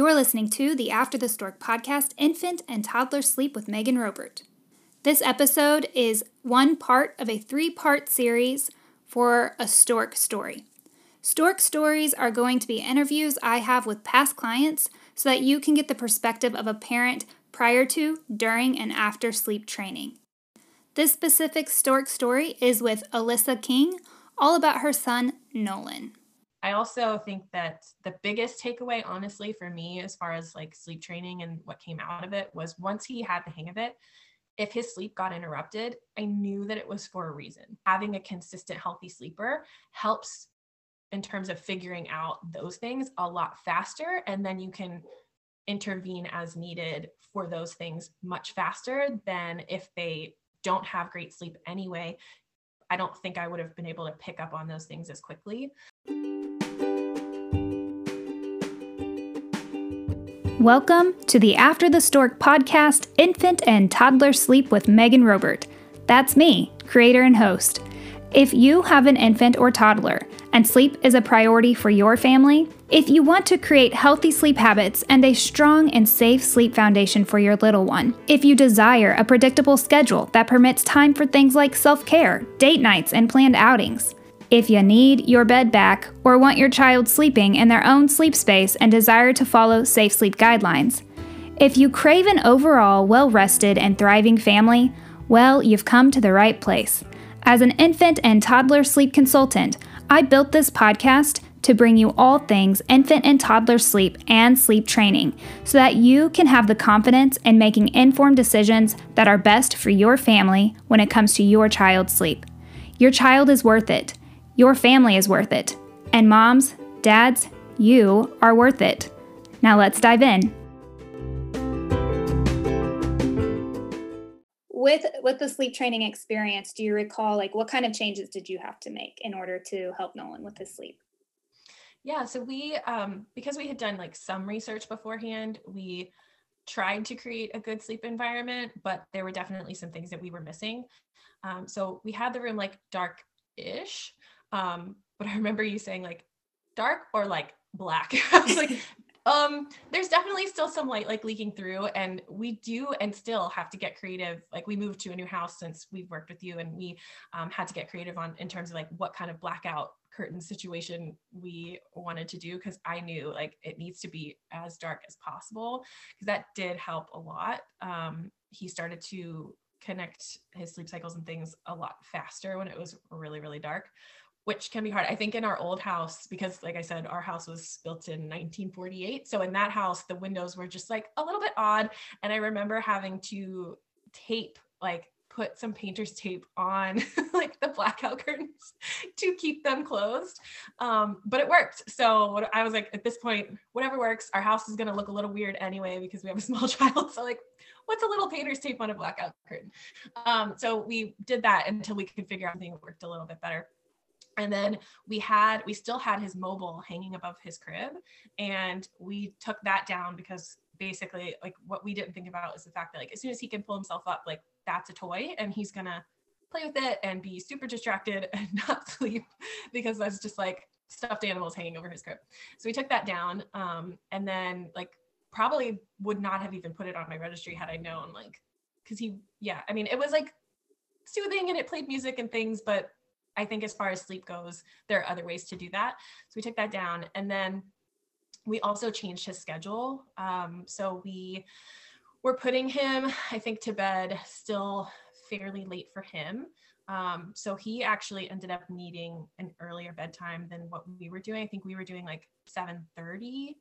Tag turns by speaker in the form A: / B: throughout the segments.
A: You're listening to the After the Stork podcast, Infant and Toddler Sleep with Megan Robert. This episode is one part of a three part series for a stork story. Stork stories are going to be interviews I have with past clients so that you can get the perspective of a parent prior to, during, and after sleep training. This specific stork story is with Alyssa King, all about her son, Nolan.
B: I also think that the biggest takeaway, honestly, for me, as far as like sleep training and what came out of it, was once he had the hang of it, if his sleep got interrupted, I knew that it was for a reason. Having a consistent, healthy sleeper helps in terms of figuring out those things a lot faster. And then you can intervene as needed for those things much faster than if they don't have great sleep anyway. I don't think I would have been able to pick up on those things as quickly.
A: Welcome to the After the Stork podcast, Infant and Toddler Sleep with Megan Robert. That's me, creator and host. If you have an infant or toddler and sleep is a priority for your family, if you want to create healthy sleep habits and a strong and safe sleep foundation for your little one, if you desire a predictable schedule that permits time for things like self care, date nights, and planned outings, if you need your bed back or want your child sleeping in their own sleep space and desire to follow safe sleep guidelines. If you crave an overall well rested and thriving family, well, you've come to the right place. As an infant and toddler sleep consultant, I built this podcast to bring you all things infant and toddler sleep and sleep training so that you can have the confidence in making informed decisions that are best for your family when it comes to your child's sleep. Your child is worth it. Your family is worth it. And moms, dads, you are worth it. Now let's dive in. With with the sleep training experience, do you recall like what kind of changes did you have to make in order to help Nolan with his sleep?
B: Yeah, so we um because we had done like some research beforehand, we tried to create a good sleep environment, but there were definitely some things that we were missing. Um, so we had the room like dark-ish, um, but I remember you saying like dark or like black. I was like, um, there's definitely still some light like leaking through, and we do and still have to get creative. Like we moved to a new house since we've worked with you, and we um, had to get creative on in terms of like what kind of blackout curtain situation we wanted to do because I knew like it needs to be as dark as possible because that did help a lot. Um, he started to connect his sleep cycles and things a lot faster when it was really really dark which can be hard. I think in our old house, because like I said, our house was built in 1948. So in that house, the windows were just like a little bit odd. And I remember having to tape, like put some painter's tape on like the blackout curtains to keep them closed. Um, but it worked. So what, I was like, at this point, whatever works, our house is going to look a little weird anyway because we have a small child. So like, what's a little painter's tape on a blackout curtain? Um, so we did that until we could figure out something that worked a little bit better and then we had we still had his mobile hanging above his crib. And we took that down because basically like what we didn't think about is the fact that like as soon as he can pull himself up like that's a toy and he's gonna play with it and be super distracted and not sleep because that's just like stuffed animals hanging over his crib. So we took that down um, and then like probably would not have even put it on my registry had i known like because he yeah i mean it was like soothing and it played music and things but I think as far as sleep goes, there are other ways to do that. So we took that down. And then we also changed his schedule. Um, so we were putting him, I think, to bed still fairly late for him. Um, so he actually ended up needing an earlier bedtime than what we were doing. I think we were doing like 7:30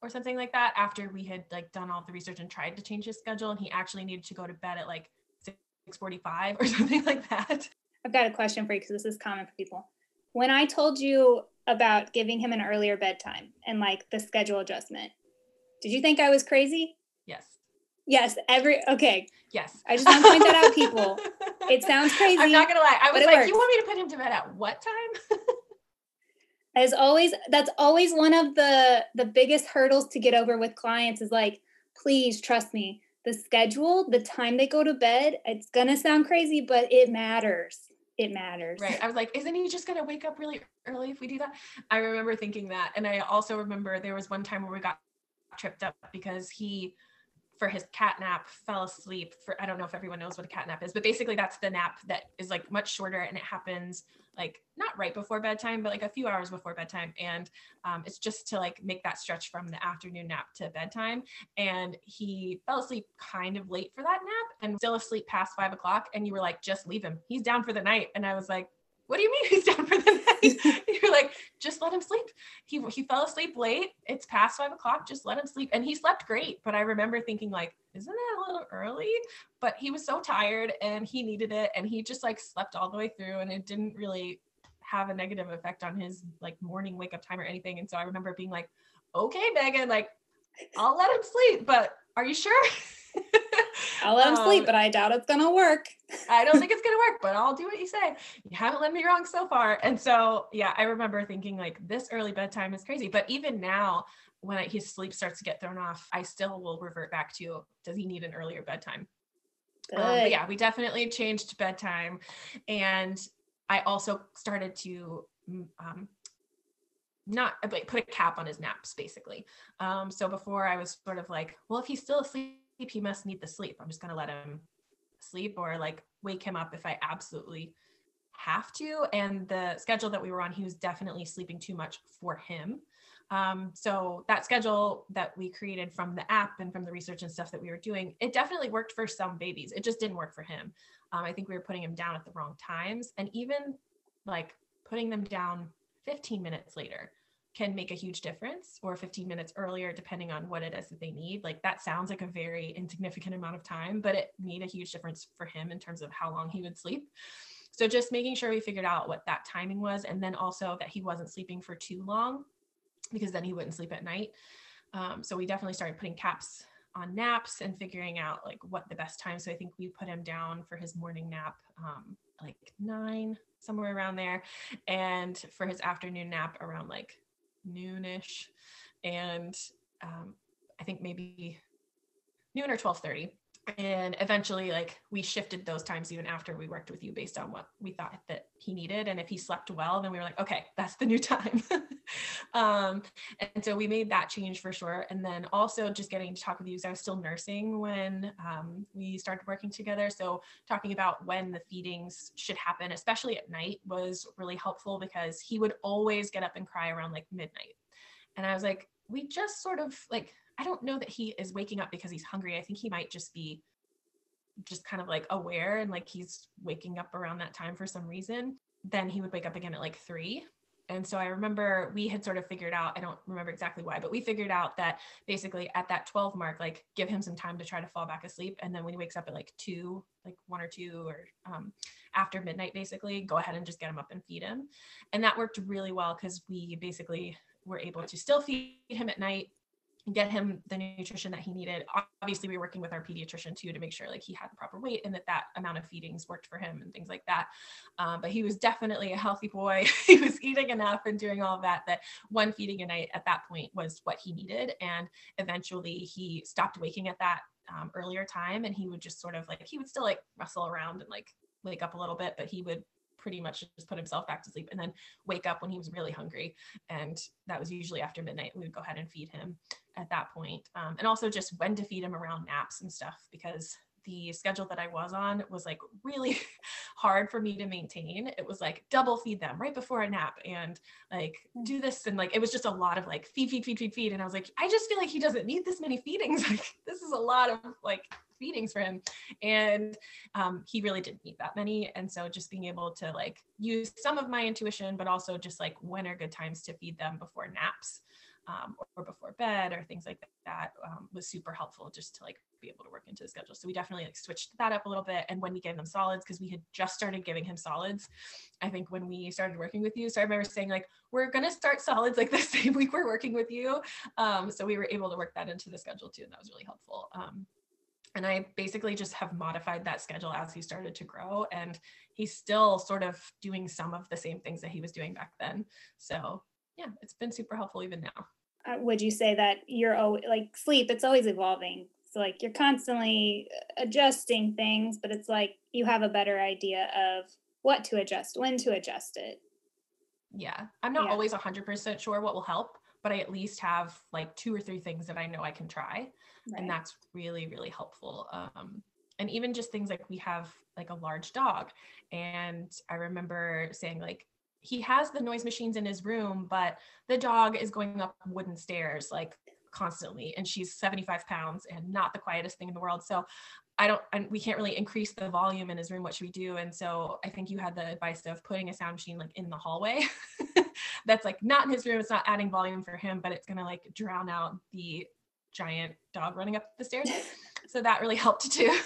B: or something like that after we had like done all the research and tried to change his schedule and he actually needed to go to bed at like 6:45 or something like that.
A: I've got a question for you because this is common for people. When I told you about giving him an earlier bedtime and like the schedule adjustment, did you think I was crazy?
B: Yes.
A: Yes. Every okay.
B: Yes.
A: I just want to point that out, people. It sounds crazy.
B: I'm not gonna lie. I was like, works. you want me to put him to bed at what time?
A: As always, that's always one of the the biggest hurdles to get over with clients is like, please trust me the schedule, the time they go to bed, it's gonna sound crazy, but it matters. It matters.
B: Right. I was like, isn't he just gonna wake up really early if we do that? I remember thinking that. And I also remember there was one time where we got tripped up because he for his cat nap fell asleep for i don't know if everyone knows what a cat nap is but basically that's the nap that is like much shorter and it happens like not right before bedtime but like a few hours before bedtime. And um, it's just to like make that stretch from the afternoon nap to bedtime. And he fell asleep kind of late for that nap and still asleep past five o'clock. And you were like just leave him. He's down for the night. And i was like what do you mean he's down for the night? You're like, just let him sleep. He he fell asleep late. It's past five o'clock. Just let him sleep. And he slept great. But I remember thinking, like, isn't that a little early? But he was so tired and he needed it. And he just like slept all the way through and it didn't really have a negative effect on his like morning wake up time or anything. And so I remember being like, okay, Megan, like I'll let him sleep, but are you sure?
C: I'll let him um, sleep, but I doubt it's gonna work.
B: I don't think it's gonna work, but I'll do what you say. You haven't led me wrong so far. And so, yeah, I remember thinking like this early bedtime is crazy. But even now, when I, his sleep starts to get thrown off, I still will revert back to does he need an earlier bedtime? Um, but yeah, we definitely changed bedtime, and I also started to mm, um, not put a cap on his naps basically. Um, so before I was sort of like, well, if he's still asleep he must need the sleep. I'm just going to let him sleep or like wake him up if I absolutely have to. And the schedule that we were on, he was definitely sleeping too much for him. Um, so that schedule that we created from the app and from the research and stuff that we were doing, it definitely worked for some babies. It just didn't work for him. Um, I think we were putting him down at the wrong times and even like putting them down 15 minutes later can make a huge difference or 15 minutes earlier depending on what it is that they need. Like that sounds like a very insignificant amount of time but it made a huge difference for him in terms of how long he would sleep. So just making sure we figured out what that timing was and then also that he wasn't sleeping for too long because then he wouldn't sleep at night. Um, so we definitely started putting caps on naps and figuring out like what the best time. So i think we put him down for his morning nap um, like nine somewhere around there and for his afternoon nap around like noonish, and um, I think maybe noon or twelve thirty. And eventually, like we shifted those times even after we worked with you based on what we thought that he needed. And if he slept well, then we were like, okay, that's the new time. um, and so we made that change for sure. And then also just getting to talk with you because I was still nursing when um, we started working together. So talking about when the feedings should happen, especially at night, was really helpful because he would always get up and cry around like midnight. And I was like, we just sort of like I don't know that he is waking up because he's hungry. I think he might just be just kind of like aware and like he's waking up around that time for some reason. Then he would wake up again at like three. And so I remember we had sort of figured out, I don't remember exactly why, but we figured out that basically at that 12 mark, like give him some time to try to fall back asleep. And then when he wakes up at like two, like one or two or um, after midnight, basically go ahead and just get him up and feed him. And that worked really well because we basically were able to still feed him at night get him the nutrition that he needed. Obviously, we were working with our pediatrician too to make sure like he had the proper weight and that that amount of feedings worked for him and things like that. Um, but he was definitely a healthy boy. he was eating enough and doing all that. That one feeding a night at that point was what he needed, and eventually he stopped waking at that um, earlier time, and he would just sort of like he would still like wrestle around and like wake up a little bit, but he would pretty much just put himself back to sleep and then wake up when he was really hungry. And that was usually after midnight. We would go ahead and feed him at that point. Um, and also just when to feed him around naps and stuff because the schedule that I was on was like really hard for me to maintain. It was like double feed them right before a nap and like do this and like it was just a lot of like feed, feed, feed, feed, feed. And I was like, I just feel like he doesn't need this many feedings. Like this is a lot of like feedings for him. And um, he really didn't need that many. And so just being able to like use some of my intuition but also just like when are good times to feed them before naps um, or, or, before bed or things like that um, was super helpful just to like be able to work into the schedule. So we definitely like switched that up a little bit. And when we gave them solids because we had just started giving him solids i think when we started working with you so i remember saying like we're to start solids like the same week we're working with you. Um, so we were able to work that into the schedule too and that was really helpful. Um, and I basically just have modified that schedule as he started to grow. And he's still sort of doing some of the same things that he was doing back then. So, yeah, it's been super helpful even now.
C: Uh, would you say that you're always like sleep, it's always evolving. So, like, you're constantly adjusting things, but it's like you have a better idea of what to adjust, when to adjust it.
B: Yeah. I'm not yeah. always 100% sure what will help, but I at least have like two or three things that I know I can try.
A: Right.
B: And that's really, really helpful. Um, and even just things like we have like a large dog. And I remember saying, like, he has the noise machines in his room, but the dog is going up wooden stairs like constantly. And she's 75 pounds and not the quietest thing in the world. So I don't, and we can't really increase the volume in his room. What should we do? And so I think you had the advice of putting a sound machine like in the hallway. That's like not in his room. It's not adding volume for him, but it's gonna like drown out the giant dog running up the stairs. so that really helped too.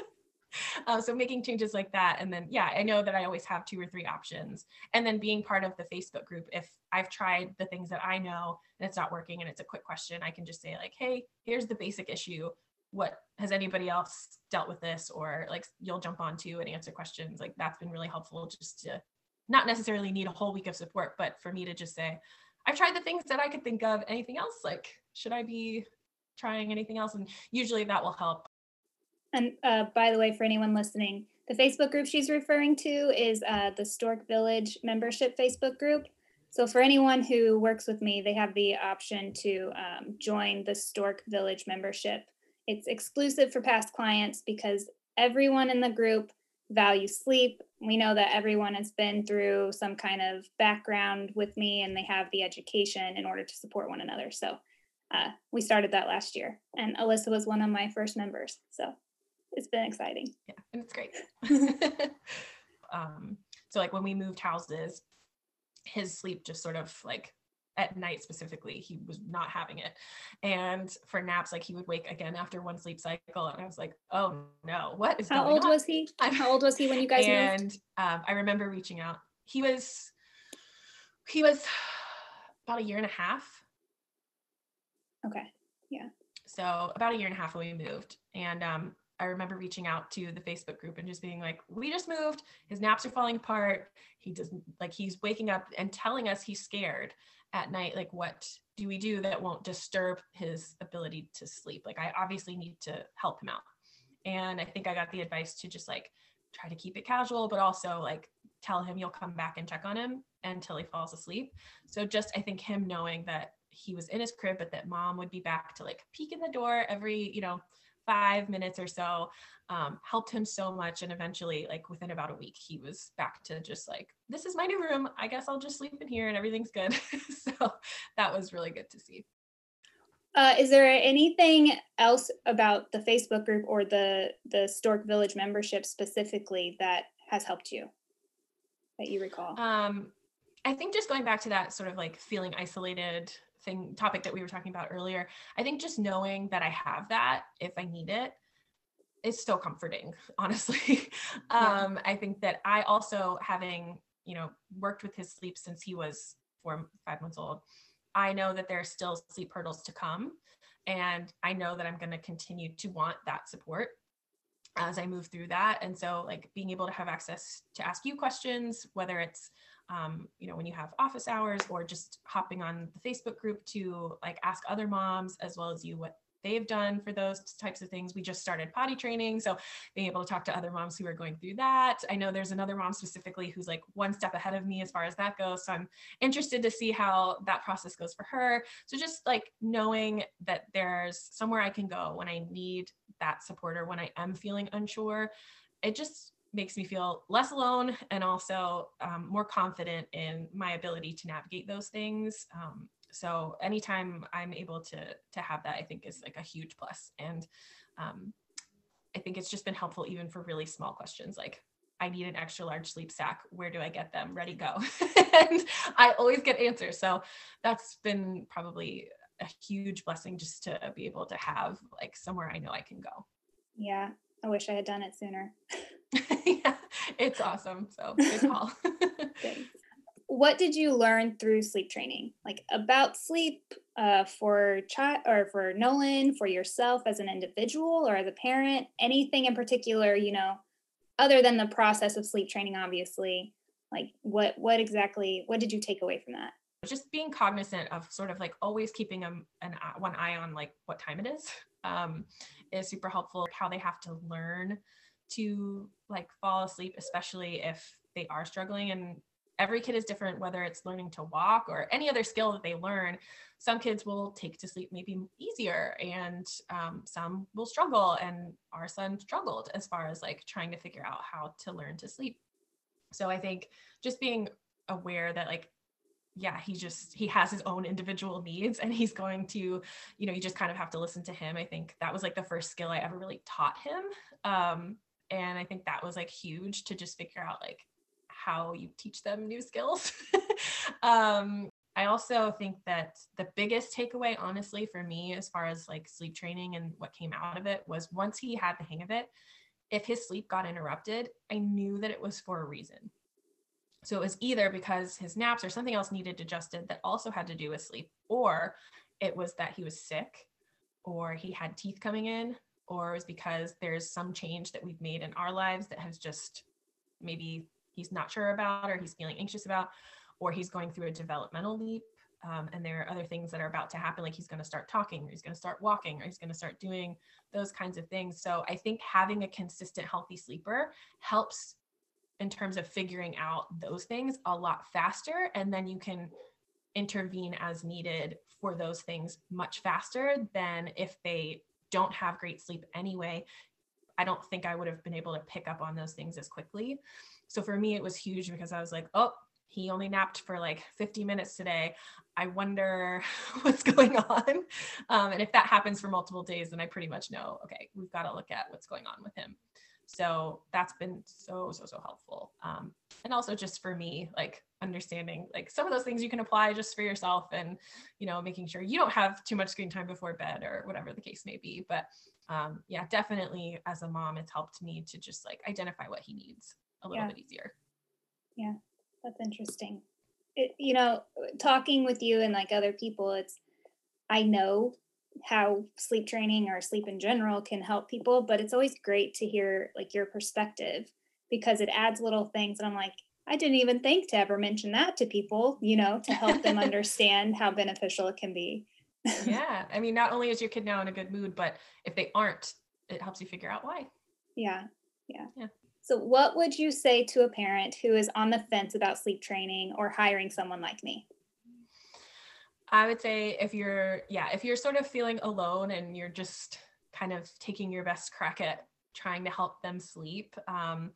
B: uh, so making changes like that, and then yeah, I know that I always have two or three options, and then being part of the Facebook group. If I've tried the things that I know and it's not working, and it's a quick question, I can just say like, "Hey, here's the basic issue what has anybody else dealt with this or like you'll jump onto and answer questions like that's been really helpful just to not necessarily need a whole week of support but for me to just say i've tried the things that i could think of anything else like should i be trying anything else and usually that will help
A: And uh, by the way, for anyone listening, the Facebook group she's referring to is uh, the Stork Village membership Facebook group. So for anyone who works with me, they have the option to um, join the Stork Village membership. It's exclusive for past clients because everyone in the group values sleep. We know that everyone has been through some kind of background with me and they have the education in order to support one another. So uh, we started that last year, and Alyssa was one of my first members. So it's been exciting.
B: yeah and it's great um so like when we moved houses his sleep just sort of like at night specifically he was not having it and for naps like he would wake again after one sleep cycle and i was like oh no what is
A: How old
B: on?
A: was he? How old was he when you guys moved?
B: and um, i remember reaching out he was he was about a year and a half
A: Okay.
B: Yeah so about a year and a half when we moved and um, i remember reaching out to the facebook group and just being like we just moved his naps are falling apart he doesn't like he's waking up and telling us he's scared at night like what do we do that won't disturb his ability to sleep? Like i obviously need to help him out. And i think i got the advice to just like try to keep it casual but also like tell him you'll come back and check on him until he falls asleep. So just i think him knowing that he was in his crib but that mom would be back to like peek in the door every you know five minutes or so um, helped him so much and eventually like within about a week he was back to just like this is my new room. I guess i'll just sleep in here and everything's good. So that was really good to see.
A: Uh, is there anything else about the Facebook group or the the Stork Village membership specifically that has helped you? That you recall?
B: Um, I think just going back to that sort of like feeling isolated thing topic that we were talking about earlier, I think just knowing that I have that if I need it is still comforting, honestly.
A: Yeah.
B: um, I think that I also having, you know, worked with his sleep since he was four, five months old, I know that there are still sleep hurdles to come. And I know that I'm going to continue to want that support as I move through that. And so, like, being able to have access to ask you questions, whether it's um, you know, when you have office hours or just hopping on the Facebook group to like ask other moms as well as you what they've done for those types of things. We just started potty training. So being able to talk to other moms who are going through that. I know there's another mom specifically who's like one step ahead of me as far as that goes. So I'm interested to see how that process goes for her. So just like knowing that there's somewhere I can go when I need that support or when I am feeling unsure, it just makes me feel less alone and also um, more confident in my ability to navigate those things. Um, so anytime I'm able to to have that, I think is like a huge plus. And um, I think it's just been helpful even for really small questions like I need an extra large sleep sack. Where do I get them? Ready, go. and I always get answers. So that's been probably a huge blessing just to be able to have like somewhere I know I can go.
A: yeah, I wish I had done it sooner.
B: yeah, it's awesome. So good call.
A: Thanks. What did you learn through sleep training, like about sleep uh, for child or for Nolan, for yourself as an individual or as a parent? Anything in particular, you know, other than the process of sleep training, obviously. Like, what what exactly? What did you take away from that?
B: just being cognizant of sort of like always keeping them an eye- one eye on like what time it is um, is super helpful. How they have to learn to like fall asleep, especially if they are struggling. And every kid is different, whether it's learning to walk or any other skill that they learn. Some kids will take to sleep maybe easier, and um, some will struggle. And our son struggled as far as like trying to figure out how to learn to sleep. So I think just being aware that like yeah he just he has his own individual needs and he's going to you know you just kind of have to listen to him i think that was like the first skill i ever really taught him um and i think that was like huge to just figure out like how you teach them new skills. Um i also think that the biggest takeaway honestly for me as far as like sleep training and what came out of it was once he had the hang of it if his sleep got interrupted i knew that it was for a reason. So it was either because his naps or something else needed adjusted that also had to do with sleep, or it was that he was sick, or he had teeth coming in, or it was because there's some change that we've made in our lives that has just maybe he's not sure about, or he's feeling anxious about, or he's going through a developmental leap. Um, and there are other things that are about to happen, like he's going to start talking, or he's going to start walking, or he's going to start doing those kinds of things. So I think having a consistent, healthy sleeper helps in terms of figuring out those things a lot faster and then you can intervene as needed for those things much faster than if they don't have great sleep anyway i don't think i would have been able to pick up on those things as quickly. So for me it was huge because i was like oh he only napped for like 50 minutes today. I wonder what's going on. Um, and if that happens for multiple days then i pretty much know okay we've got to look at what's going on with him. So that's been so so so helpful. Um, and also just for me like understanding like some of those things you can apply just for yourself and you know making sure you don't have too much screen time before bed or whatever the case may be but um, yeah definitely as a mom it's helped me to just like identify what he needs a little
C: Yeah.
B: bit easier
C: Yeah, that's interesting. It, you know, talking with you and like other people, it's, I know how sleep training or sleep in general can help people, but it's always great to hear like your perspective because it adds little things. And I'm like, I didn't even think to ever mention that to people, you know, to help them understand how beneficial it can be.
B: yeah i mean not only is your kid now in a good mood but if they aren't it helps you figure out why
C: Yeah. Yeah.
B: Yeah.
C: So, what would you say to a parent who is on the fence about sleep training or hiring someone like me?
B: I would say if you're, yeah, if you're sort of feeling alone and you're just kind of taking your best crack at trying to help them sleep, um,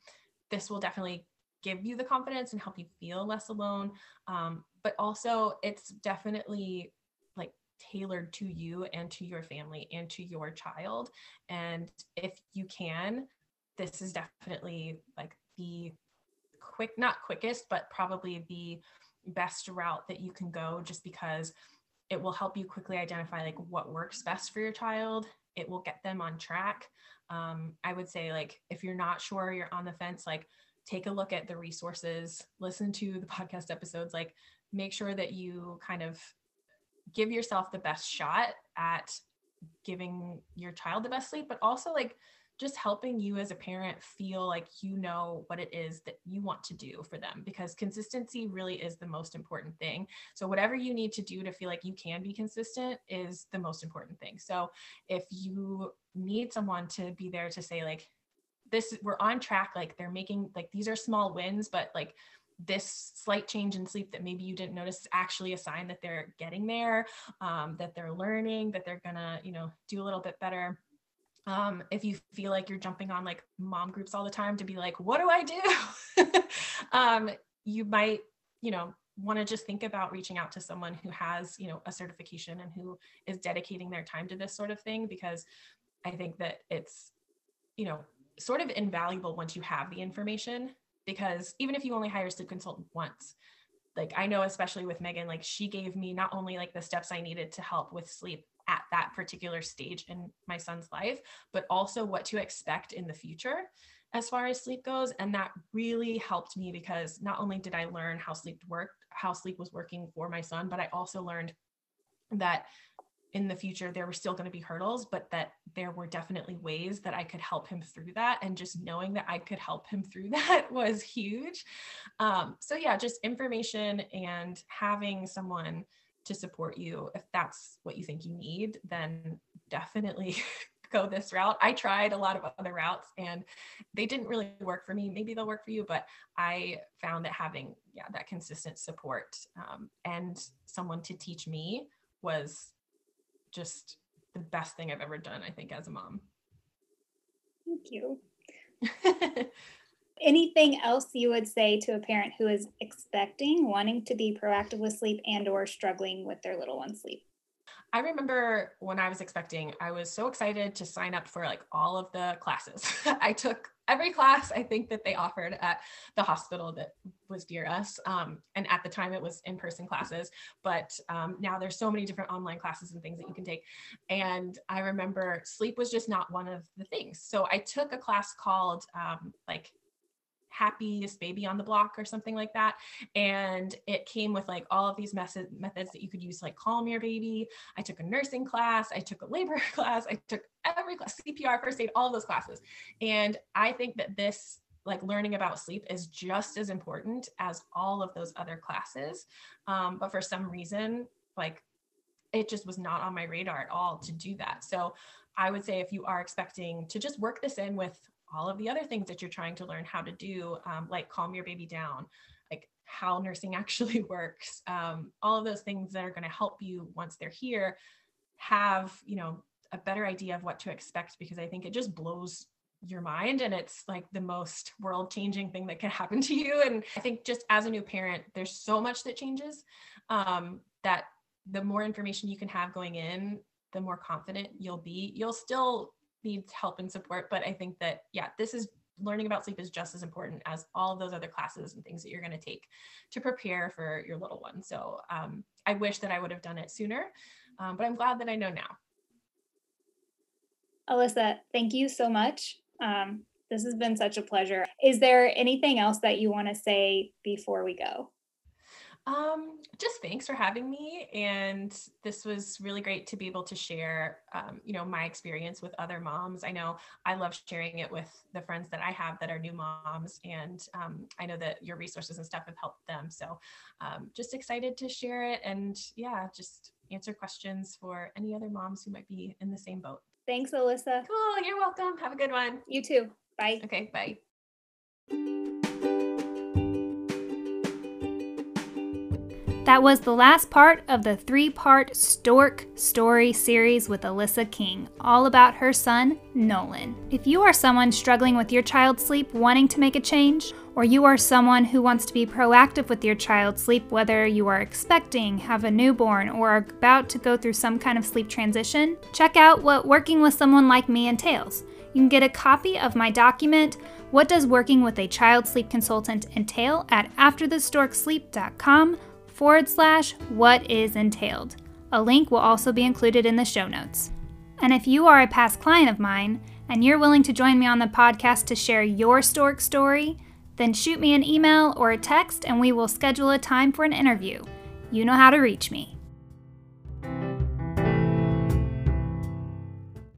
B: this will definitely give you the confidence and help you feel less alone. Um, but also, it's definitely like tailored to you and to your family and to your child. And if you can, this is definitely like the quick, not quickest, but probably the best route that you can go just because it will help you quickly identify like what works best for your child it will get them on track um, i would say like if you're not sure you're on the fence like take a look at the resources listen to the podcast episodes like make sure that you kind of give yourself the best shot at giving your child the best sleep but also like just helping you as a parent feel like you know what it is that you want to do for them because consistency really is the most important thing. So, whatever you need to do to feel like you can be consistent is the most important thing. So, if you need someone to be there to say, like, this, we're on track, like, they're making, like, these are small wins, but like, this slight change in sleep that maybe you didn't notice is actually a sign that they're getting there, um, that they're learning, that they're gonna, you know, do a little bit better. Um, if you feel like you're jumping on like mom groups all the time to be like what do i do? Um, you might you know want to just think about reaching out to someone who has you know a certification and who is dedicating their time to this sort of thing because i think that it's you know sort of invaluable once you have the information because even if you only hire a sleep consultant once like i know especially with megan like she gave me not only like the steps i needed to help with sleep at that particular stage in my son's life, but also what to expect in the future as far as sleep goes. And that really helped me because not only did I learn how sleep worked, how sleep was working for my son, but I also learned that in the future there were still going to be hurdles, but that there were definitely ways that I could help him through that. And just knowing that I could help him through that was huge. Um, so, yeah, just information and having someone to support you if that's what you think you need then definitely go this route. I tried a lot of other routes and they didn't really work for me. Maybe they'll work for you, but I found that having yeah that consistent support um, and someone to teach me was just the best thing I've ever done. I think as a mom.
C: Thank you. Anything else you would say to a parent who is expecting, wanting to be proactive with sleep and or struggling with their little one's sleep?
B: I remember when I was expecting, I was so excited to sign up for like all of the classes. I took every class I think that they offered at the hospital that was near us. Um, and at the time it was in-person classes, but um, now there's so many different online classes and things that you can take. And I remember sleep was just not one of the things. So I took a class called um, like happiest baby on the block or something like that. And it came with like all of these methods methods that you could use to like calm your baby. I took a nursing class, I took a labor class, I took every class, CPR, first aid, all of those classes. And I think that this like learning about sleep is just as important as all of those other classes. Um, but for some reason, like it just was not on my radar at all to do that. So I would say if you are expecting to just work this in with all of the other things that you're trying to learn how to do, um, like calm your baby down, like how nursing actually works, um, all of those things that are going to help you once they're here have, you know, a better idea of what to expect because I think it just blows your mind and it's like the most world changing thing that can happen to you. And i think just as a new parent there's so much that changes um, that the more information you can have going in the more confident you'll be. You'll still needs help and support. But I think that, yeah, this is learning about sleep is just as important as all of those other classes and things that you're going to take to prepare for your little one. So um, I wish that I would have done it sooner, um, but I'm glad that I know now.
C: Alyssa, thank you so much. Um, this has been such a pleasure. Is there anything else that you want to say before we go?
B: Um, just thanks for having me. And this was really great to be able to share, um, you know, my experience with other moms. I know I love sharing it with the friends that I have that are new moms. And um, I know that your resources and stuff have helped them. So um, just excited to share it. And yeah, just answer questions for any other moms who might be in the same boat.
C: Thanks, Alyssa.
B: Cool. You're welcome. Have a good one.
C: You too. Bye.
B: Okay. Bye.
A: That was the last part of the three part Stork story series with Alyssa King, all about her son, Nolan. If you are someone struggling with your child's sleep, wanting to make a change, or you are someone who wants to be proactive with your child's sleep, whether you are expecting, have a newborn, or are about to go through some kind of sleep transition, check out what working with someone like me entails. You can get a copy of my document, What Does Working with a Child Sleep Consultant Entail, at afterthestorksleep.com forward slash what is entailed. A link will also be included in the show notes. And if you are a past client of mine and you're willing to join me on the podcast to share your stork story, then shoot me an email or a text and we will schedule a time for an interview. You know how to reach me.